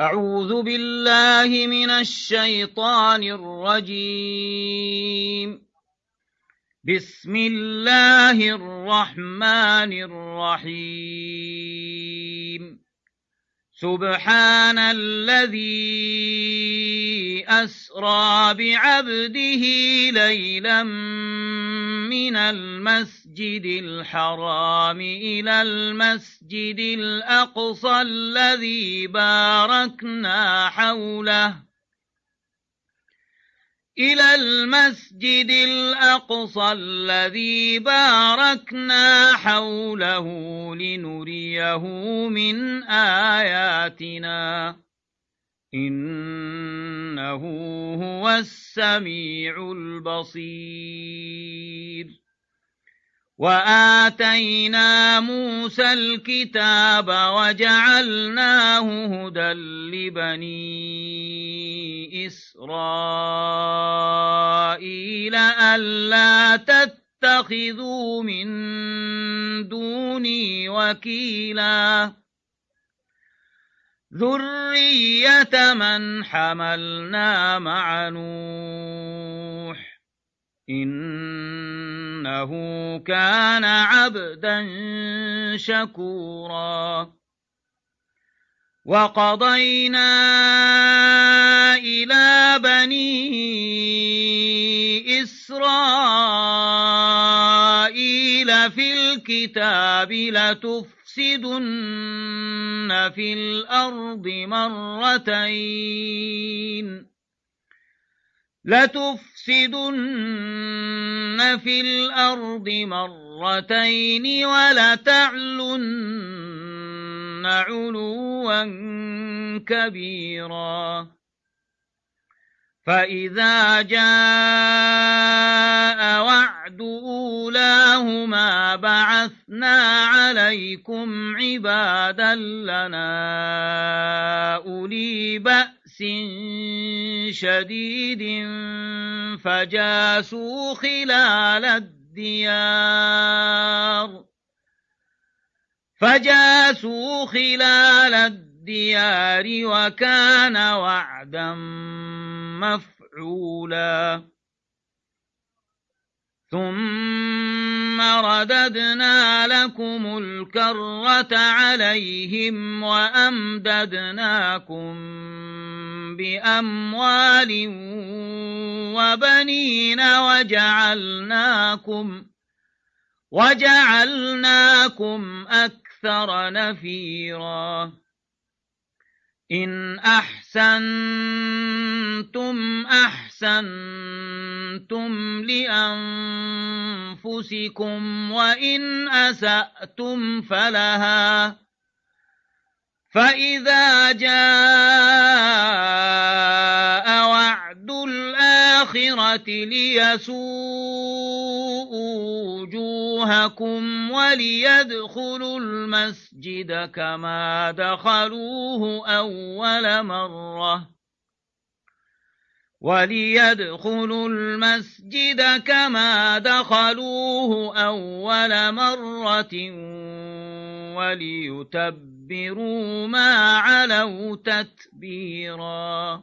أعوذ بالله من الشيطان الرجيم. بسم الله الرحمن الرحيم. سبحان الذي أسرى بعبده ليلا من المسجد الحرام إلى المسجد الأقصى الذي باركنا حوله. إلى المسجد الأقصى الذي باركنا حوله لنريه من آياتنا. إنه هو السميع البصير. وآتينا موسى الكتاب وجعلناه هدى لبني إسرائيل ألا تتخذوا من دوني وكيلا. ذرية من حملنا مع نوح إنه كان عبدا شكورا وقضينا إلى بني إسرائيل الكتاب لتفسدن في الأرض مرتين. لتفسدن في الأرض مرتين ولتعلن علوا كبيرا. فإذا جاء وعد أولاهما بعثنا عليكم عبادا لنا أولي بأس شديد فجاسوا خلال الديار فجاسوا خلال الديار وكان وعدا مفعولا. ثم رددنا لكم الكرة عليهم وأمددناكم بأموال وبنين وجعلناكم وجعلناكم أكثر نفيرا. إن أحسنتم أحسنتم لأنفسكم وإن أسأتم فلها فإذا جاء وعد الآخرة ليسوء وجوهكم وليدخلوا المسجد كما دخلوه أول مرة. وليدخلوا المسجد كما دخلوه أول مرة وليتبروا ما علوا تتبيرا.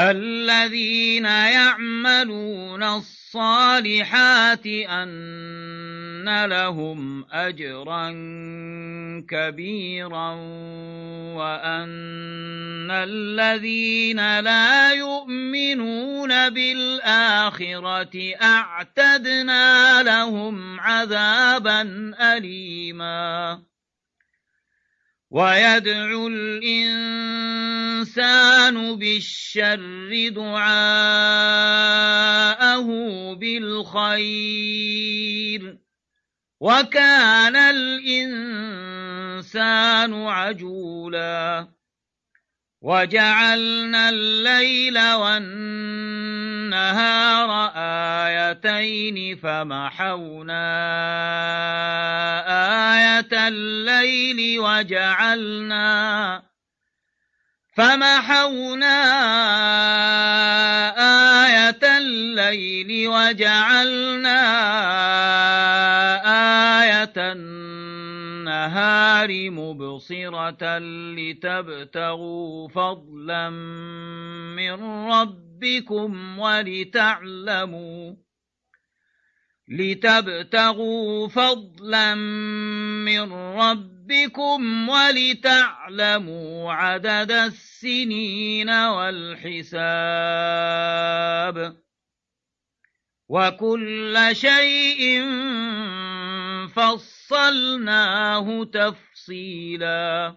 الذين يعملون الصالحات أن لهم أجرا كبيرا وأن الذين لا يؤمنون بالآخرة أعتدنا لهم عذابا أليما ويدعو الإنسان بالشر دعاءه بالخير. وكان الإنسان عجولا. وجعلنا الليل والنهار آيتين فمحونا آية الليل وجعلنا فمحونا آية الليل وجعلنا آية النهار مبصرة لتبتغوا فضلا من ربكم ولتعلموا لتبتغوا فضلا من ربكم ولتعلموا عدد السنين والحساب وكل شيء فصلناه تفصيلا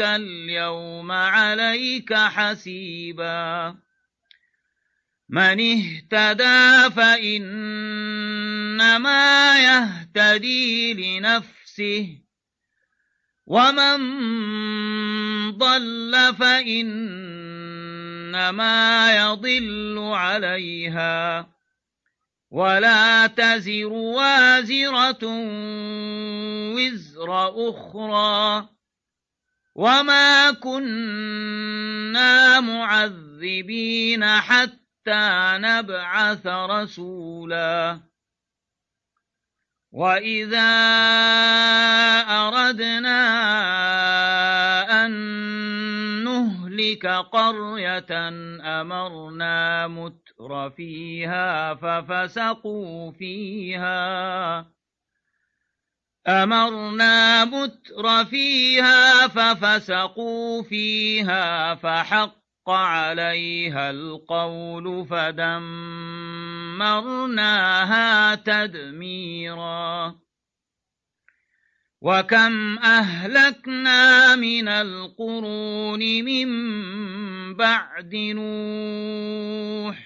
اليوم عليك حسيبا. من اهتدى فإنما يهتدي لنفسه ومن ضل فإنما يضل عليها. ولا تزر وازرة وزر أخرى. وما كنا معذبين حتى نبعث رسولا وإذا أردنا أن نهلك قرية أمرنا متر فيها ففسقوا فيها أمرنا متر فيها ففسقوا فيها فحق عليها القول فدمرناها تدميرا. وكم أهلكنا من القرون من بعد نوح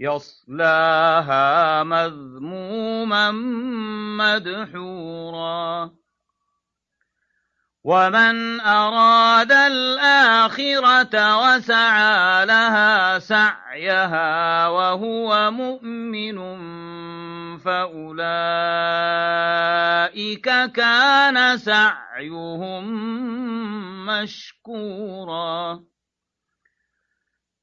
يصلاها مذموما مدحورا. ومن أراد الآخرة وسعى لها سعيها وهو مؤمن فأولئك كان سعيهم مشكورا.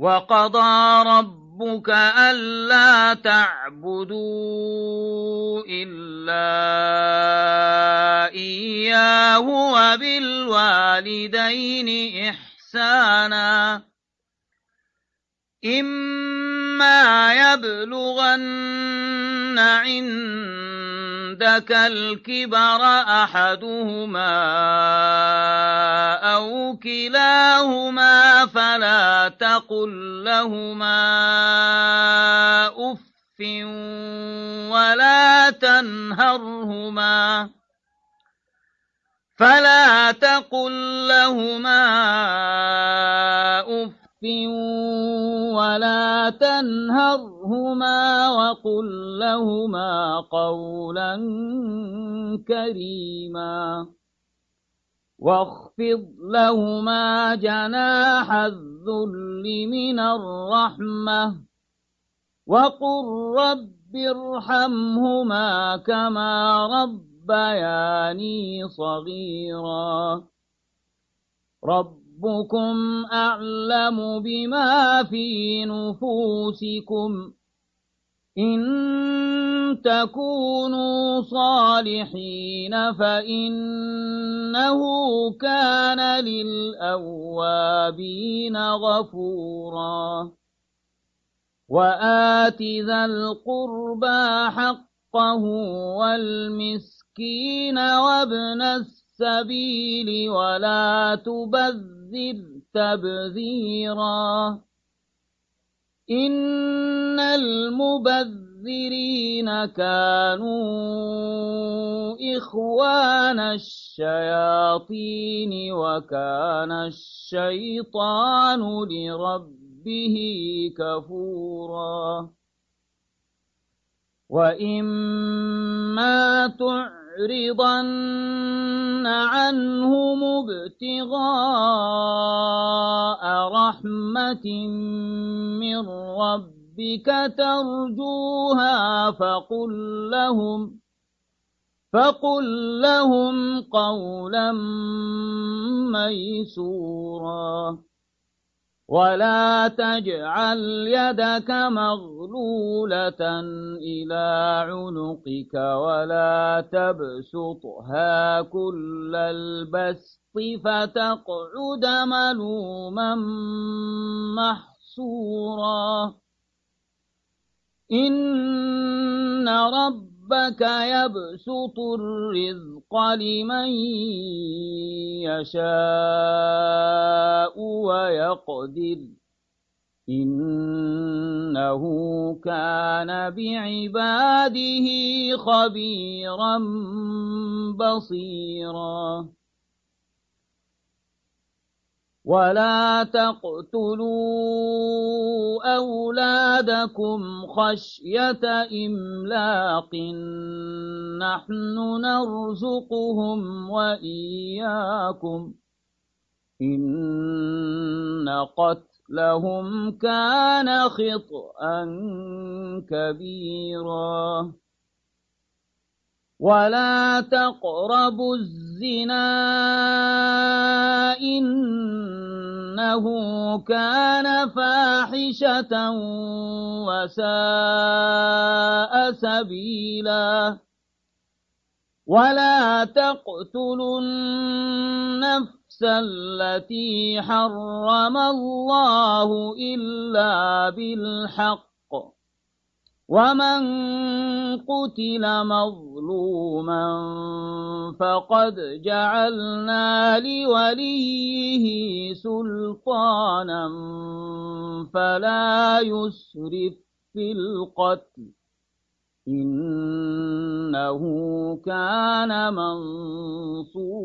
وقضى ربك ألا تعبدوا إلا إياه وبالوالدين إحسانا إما يبلغن عندك الكبر أحدهما أو كلاهما فلا تقل لهما أف ولا تنهرهما فلا تقل لهما أف ولا تنهرهما وقل لهما قولا كريما. واخفض لهما جناح الذل من الرحمة. وقل رب ارحمهما كما ربياني صغيرا. رب ربكم أعلم بما في نفوسكم إن تكونوا صالحين فإنه كان للأوابين غفورا. وآت ذا القربى حقه والمسكين وابن السبيل ولا تبذر تَبْذِيرًا. إِنَّ الْمُبَذِّرِينَ كَانُوا إِخْوَانَ الشَّيَاطِينِ وَكَانَ الشَّيْطَانُ لِرَبِّهِ كَفُورًا. وَإِمَّا تُعْرِضَ تُعْرِضَنَّ عَنْهُمُ ابْتِغَاءَ رَحْمَةٍ مِّن رَّبِّكَ تَرْجُوهَا فَقُل لَّهُمْ فَقُل لَّهُمْ قَوْلًا مَّيْسُورًا ولا تجعل يدك مغلولة إلى عنقك ولا تبسطها كل البسط فتقعد ملوما محسورا إن رب ربك يبسط الرزق لمن يشاء ويقدر. إنه كان بعباده خبيرا بصيرا. ولا تقتلوا أولادكم خشية إملاق نحن نرزقهم وإياكم إن قتلهم كان خطأ كبيرا ولا تقربوا الزنا إنه كان فاحشة وساء سبيلا ولا تقتلوا النفس التي حرم الله إلا بالحق ومن قتل مظلوما فقد جعلنا لوليه سلطانا فلا يسرف في القتل إنه كان منصورا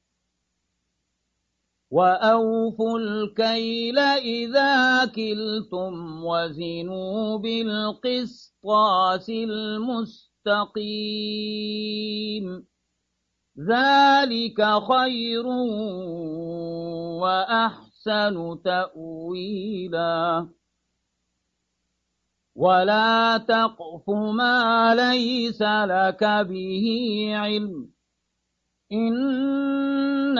وأوفوا الكيل إذا كلتم وزنوا بالقسطاس المستقيم ذلك خير وأحسن تأويلا ولا تقف ما ليس لك به علم إن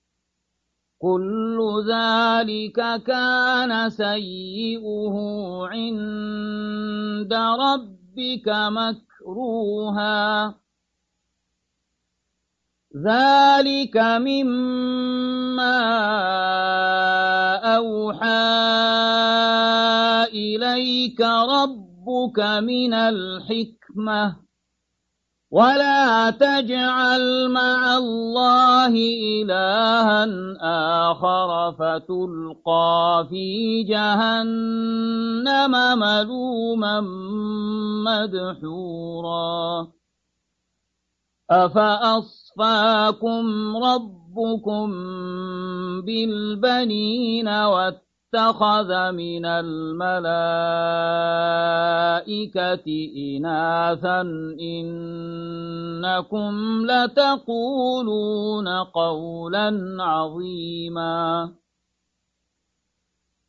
كل ذلك كان سيئه عند ربك مكروها. ذلك مما أوحى إليك ربك من الحكمة. ولا تجعل مع الله إلها آخر فتلقى في جهنم ملوما مدحورا أفأصفاكم ربكم بالبنين واتخذ من الملائكة إناثا إنكم لتقولون قولا عظيما.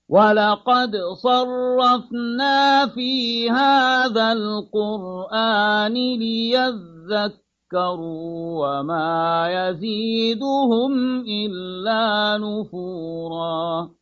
ولقد صرفنا في هذا القرآن ليذكروا وما يزيدهم إلا نفورا.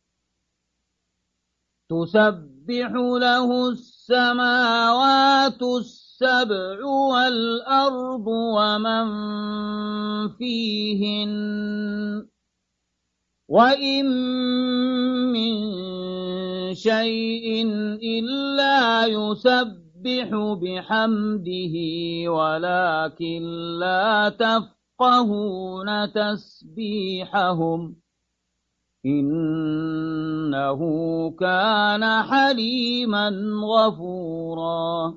تسبح له السماوات السبع والأرض ومن فيهن وإن من شيء إلا يسبح بحمده ولكن لا تفقهون تسبيحهم إنه كان حليما غفورا.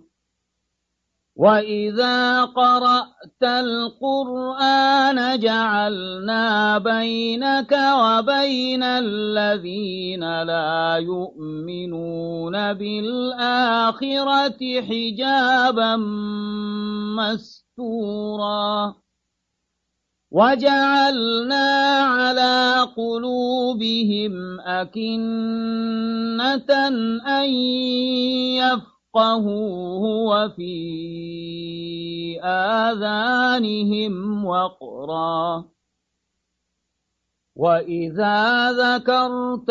وإذا قرأت القرآن جعلنا بينك وبين الذين لا يؤمنون بالآخرة حجابا مستورا. وجعلنا على قلوبهم أكنة أن يفقهوه وفي آذانهم وقرا. وإذا ذكرت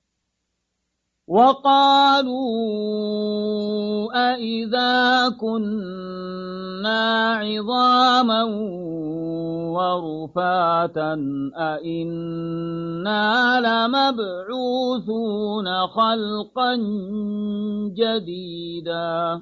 وقالوا أئذا كنا عظاما ورفاتا أئنا لمبعوثون خلقا جديدا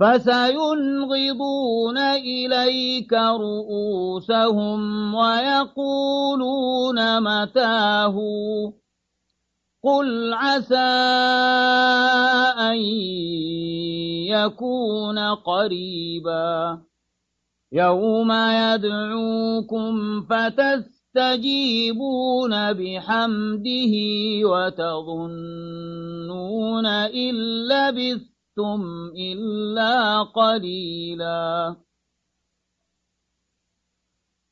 فسينغضون إليك رؤوسهم ويقولون متاه. قل عسى أن يكون قريبا. يوم يدعوكم فتستجيبون بحمده وتظنون إن لبثتم إلا قليلا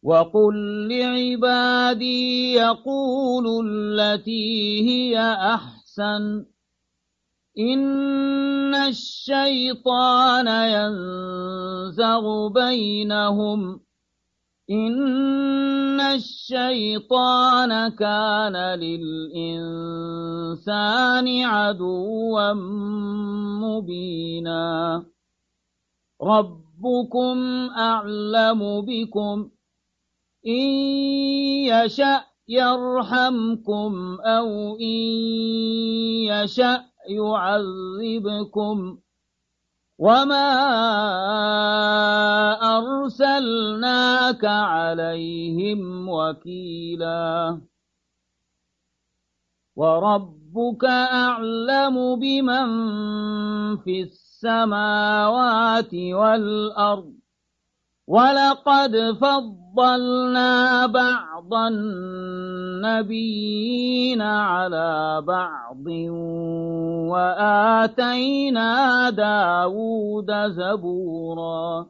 وقل لعبادي يقولوا التي هي أحسن إن الشيطان ينزغ بينهم إن الشيطان كان للإنسان عدوا مبينا. ربكم أعلم بكم. إن يشأ يرحمكم أو إن يشأ يعذبكم. وما أرسلناك عليهم وكيلا وربك أعلم بمن في السماوات والأرض ولقد فضلنا بعض النبيين على بعض وآتينا داود زبورا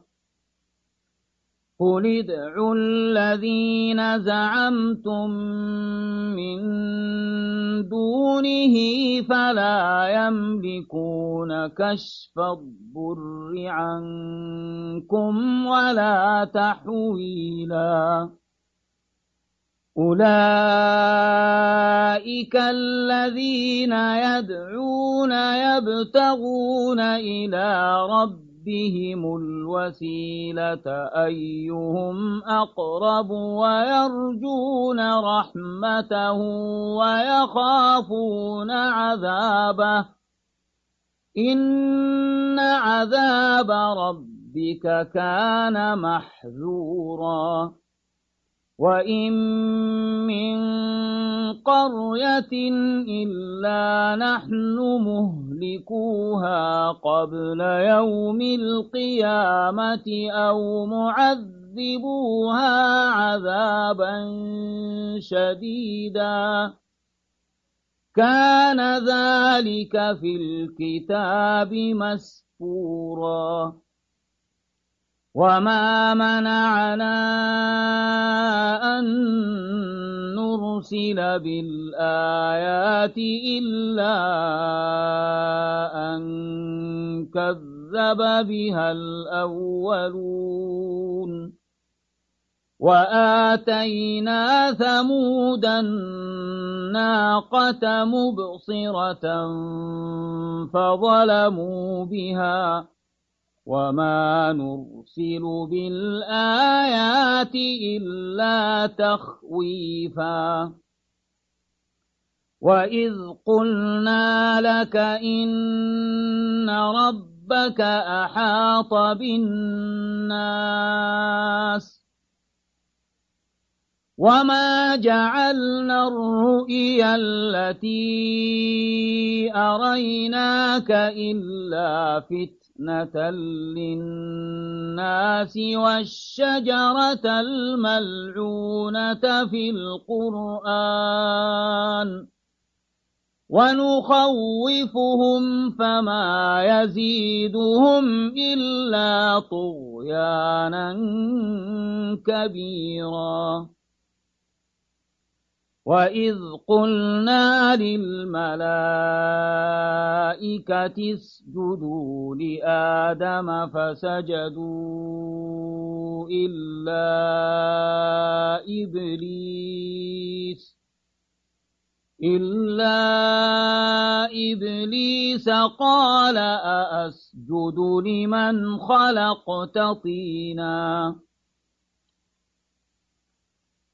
قل ادعوا الذين زعمتم من دونه فلا يملكون كشف الضر عنكم ولا تحويلا. أولئك الذين يدعون يبتغون إلى رب ربهم الوسيلة أيهم أقرب ويرجون رحمته ويخافون عذابه إن عذاب ربك كان محذورا وإن من قرية إلا نحن مهلكوها قبل يوم القيامة أو معذبوها عذابا شديدا كان ذلك في الكتاب مسفورا وما منعنا أن نرسل بالآيات إلا أن كذب بها الأولون وآتينا ثمود الناقة مبصرة فظلموا بها وما نرسل بالآيات إلا تخويفا وإذ قلنا لك إن ربك أحاط بالناس وما جعلنا الرؤيا التي أريناك إلا فتنة للناس والشجرة الملعونة في القرآن ونخوفهم فما يزيدهم إلا طغيانا كبيرا وإذ قلنا للملائكة اسجدوا لآدم فسجدوا إلا إبليس إلا إبليس قال أأسجد لمن خلقت طيناً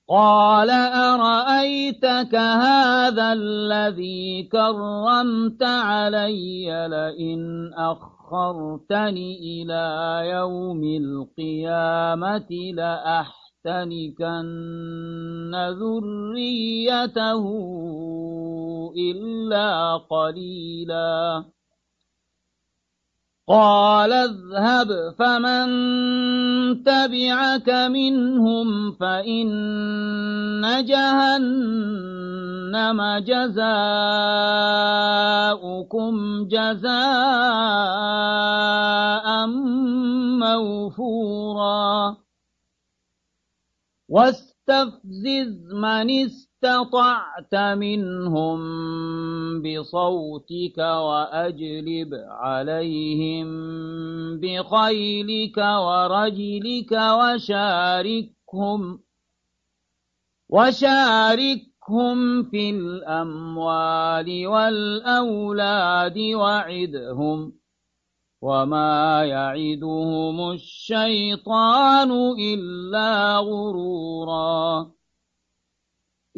قال أرأيتك هذا الذي كرمت علي لئن أخرتني إلى يوم القيامة لأحتنكن ذريته إلا قليلاً قال اذهب فمن تبعك منهم فإن جهنم جزاؤكم جزاء موفورا. واستفزز من استفزز استطعت منهم بصوتك وأجلب عليهم بخيلك ورجلك وشاركهم وشاركهم في الأموال والأولاد وعدهم وما يعدهم الشيطان إلا غرورا.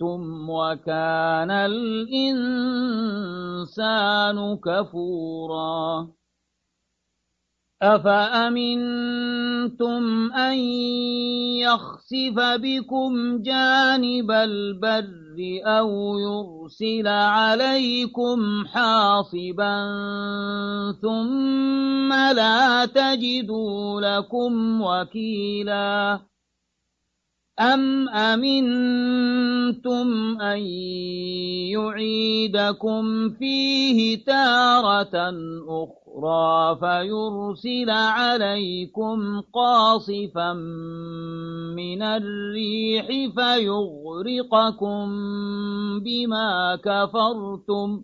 شئتم وكان الإنسان كفورا أفأمنتم أن يخسف بكم جانب البر أو يرسل عليكم حاصبا ثم لا تجدوا لكم وكيلاً أم أمنتم أن يعيدكم فيه تارة أخرى فيرسل عليكم قاصفا من الريح فيغرقكم بما كفرتم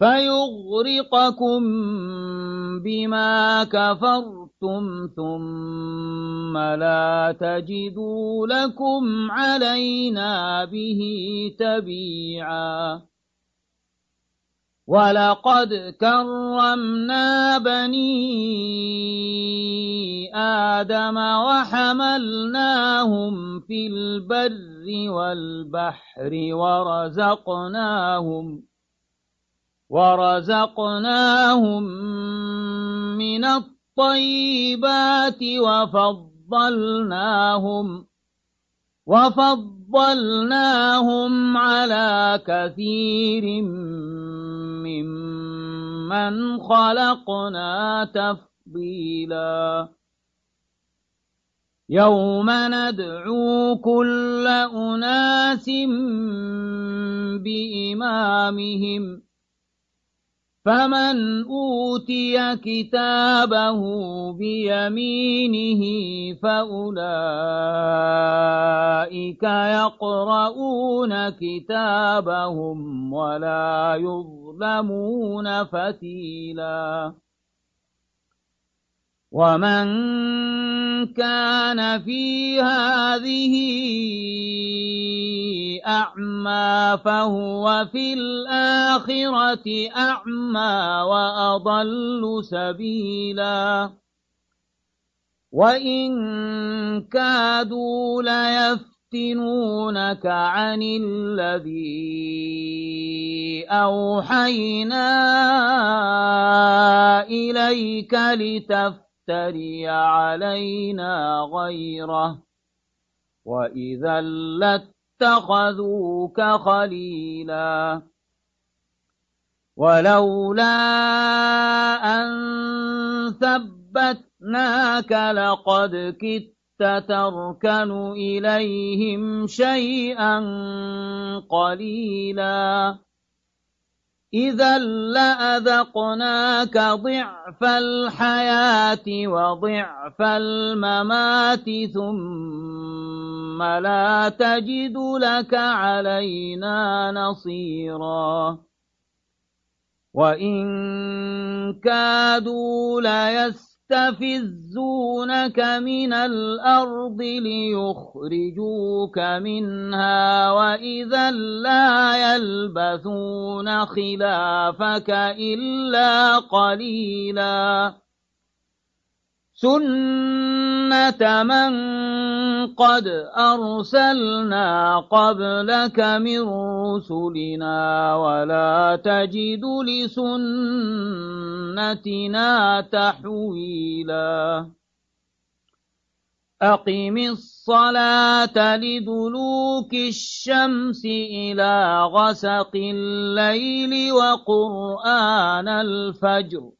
فيغرقكم بما كفرتم ثم لا تجدوا لكم علينا به تبيعا. ولقد كرمنا بني آدم وحملناهم في البر والبحر ورزقناهم ورزقناهم من الطيبات وفضلناهم وفضلناهم على كثير ممن خلقنا تفضيلا يوم ندعو كل أناس بإمامهم فمن أوتي كتابه بيمينه فأولئك يقرؤون كتابهم ولا يظلمون فتيلاً ومن كان في هذه أعمى فهو في الآخرة أعمى وأضل سبيلا وإن كادوا ليفتنونك عن الذي أوحينا إليك لتفتن تفتري علينا غيره وإذا لاتخذوك خليلا ولولا أن ثبتناك لقد كدت تركن إليهم شيئا قليلا إذا لأذقناك ضعف الحياة وضعف الممات ثم لا تجد لك علينا نصيرا. وإن كادوا ليس يستفزونك من الأرض ليخرجوك منها وإذا لا يلبثون خلافك إلا قليلاً سنة من قد أرسلنا قبلك من رسلنا ولا تجد لسنتنا تحويلا أقم الصلاة لدلوك الشمس إلى غسق الليل وقرآن الفجر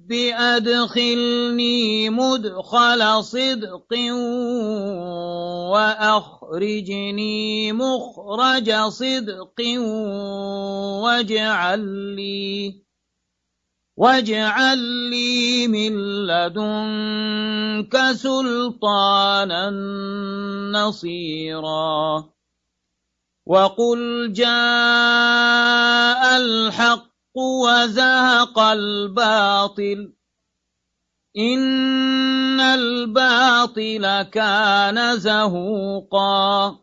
أدخلني مدخل صدق وأخرجني مخرج صدق واجعل لي واجعل لي من لدنك سلطانا نصيرا. وقل جاء الحق وزهق الباطل. إن الباطل كان زهوقا.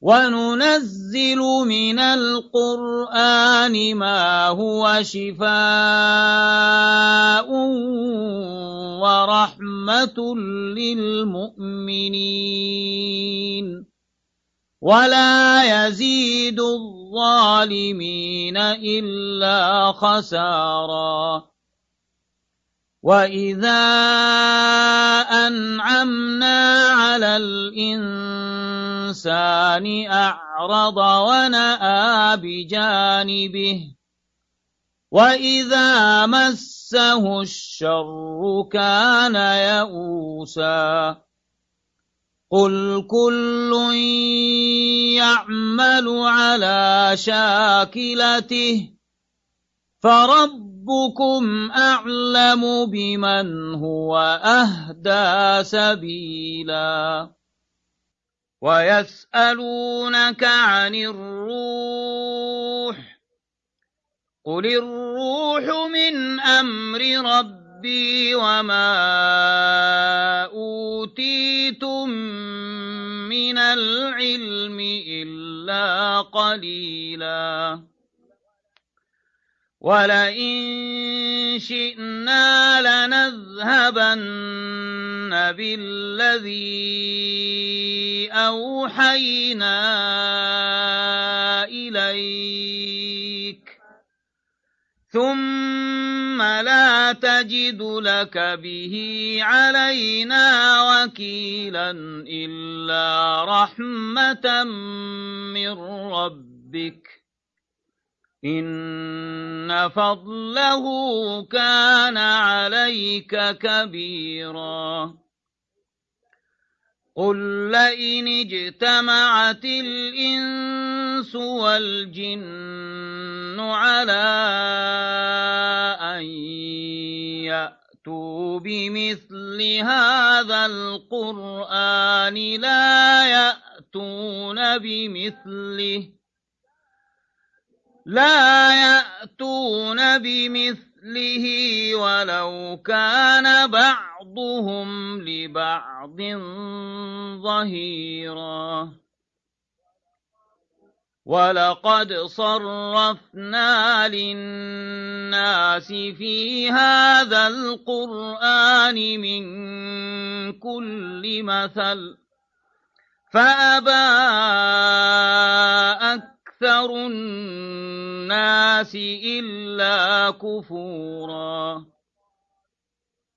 وننزل من القرآن ما هو شفاء ورحمة للمؤمنين. ولا يزيد الظالمين إلا خسارا وإذا أنعمنا على الإنسان أعرض ونأى بجانبه وإذا مسه الشر كان يئوسا قل كل يعمل على شاكلته فربكم أعلم بمن هو أهدى سبيلا ويسألونك عن الروح قل الروح من أمر ربي وما أوتيتم من العلم إلا قليلا ولئن شئنا لنذهبن بالذي أوحينا إليك ثم لا تجد لك به علينا وكيلا إلا رحمة من ربك إن فضله كان عليك كبيرا قل لئن اجتمعت الإنس والجن على أن يأتوا بمثل هذا القرآن لا يأتون بمثله لا يأتون بمثله ولو كان بعضهم لبعض ظهيرا. ولقد صرفنا للناس في هذا القرآن من كل مثل فأبى أكثر الناس إلا كفورا.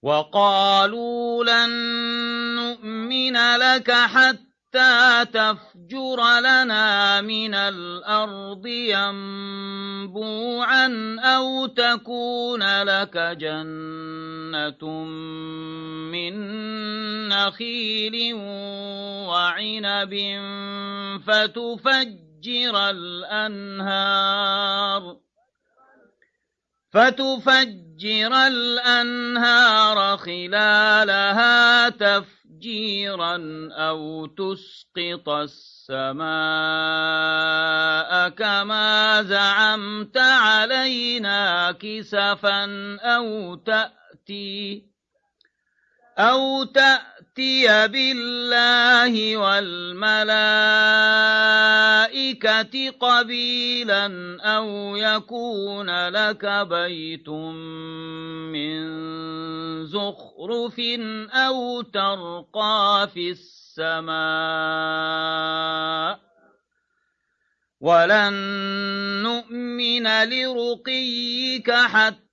وقالوا لن نؤمن لك حتى تفجر لنا من الأرض ينبوعا أو تكون لك جنة من نخيل وعنب فتفجر الأنهار فتفجر الأنهار خلالها تفجيرا أو تسقط السماء كما زعمت علينا كسفا أو تأتي أو تأتي بالله والملائكة قبيلا أو يكون لك بيت من زخرف أو ترقى في السماء ولن نؤمن لرقيك حتى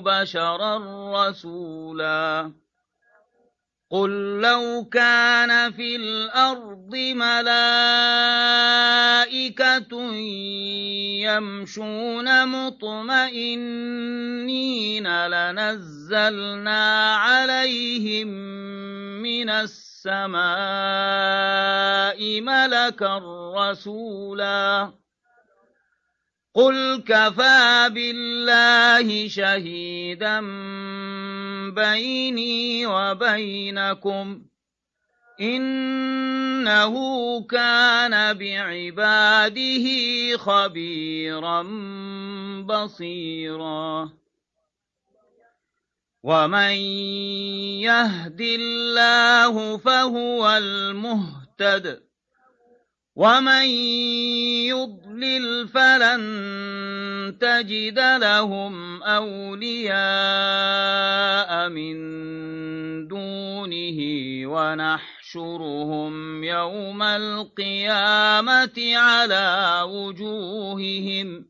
بشرا رسولا. قل لو كان في الأرض ملائكة يمشون مطمئنين لنزلنا عليهم من السماء ملكا رسولا. قل كفى بالله شهيدا بيني وبينكم إنه كان بعباده خبيرا بصيرا ومن يهد الله فهو المهتد ومن يضلل فلن تجد لهم أولياء من دونه ونحشرهم يوم القيامة على وجوههم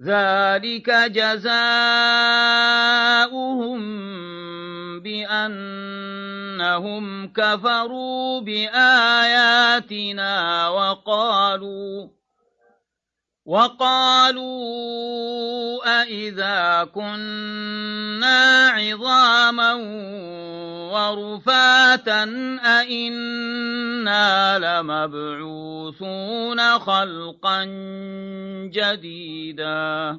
ذلك جزاؤهم أنهم كفروا بآياتنا وقالوا وقالوا أإذا كنا عظاما ورفاتا أإنا لمبعوثون خلقا جديدا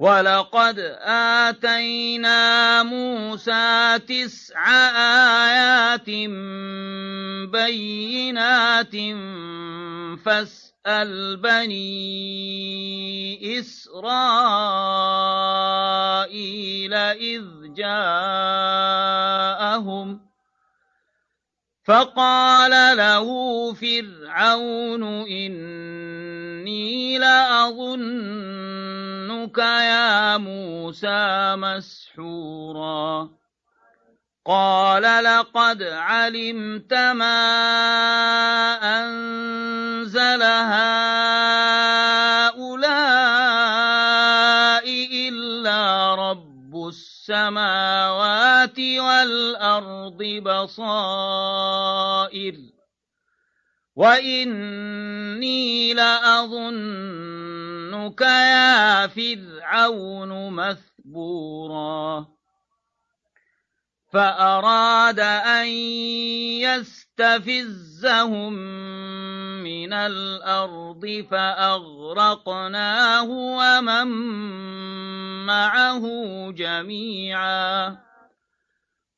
ولقد آتينا موسى تسع آيات بينات فاسأل بني إسرائيل إذ جاءهم فقال له فرعون إني لأظنك يا موسى مسحورا قال لقد علمت ما أنزل هؤلاء إلا رب السماوات والأرض بصائر وإني لأظنك يا فرعون مثبورا فأراد أن يستفزهم من الأرض فأغرقناه ومن معه جميعا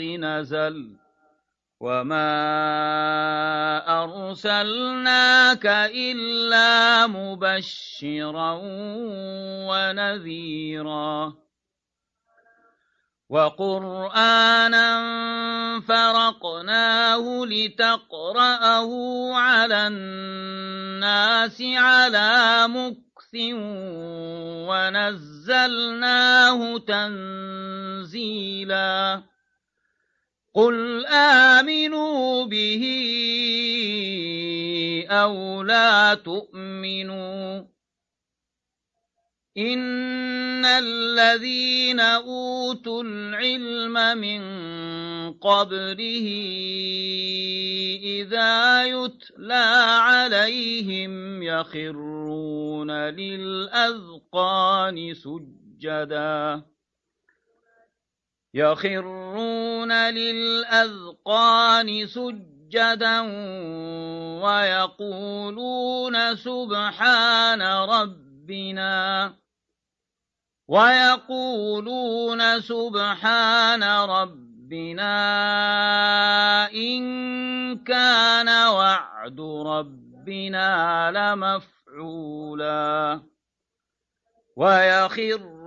نزل وما أرسلناك إلا مبشرا ونذيرا وقرآنا فرقناه لتقرأه على الناس على مكث ونزلناه تنزيلاً قل آمنوا به أو لا تؤمنوا إن الذين أوتوا العلم من قبله إذا يتلى عليهم يخرون للأذقان سجداً يخرون للأذقان سجدا ويقولون سبحان ربنا ويقولون سبحان ربنا إن كان وعد ربنا لمفعولا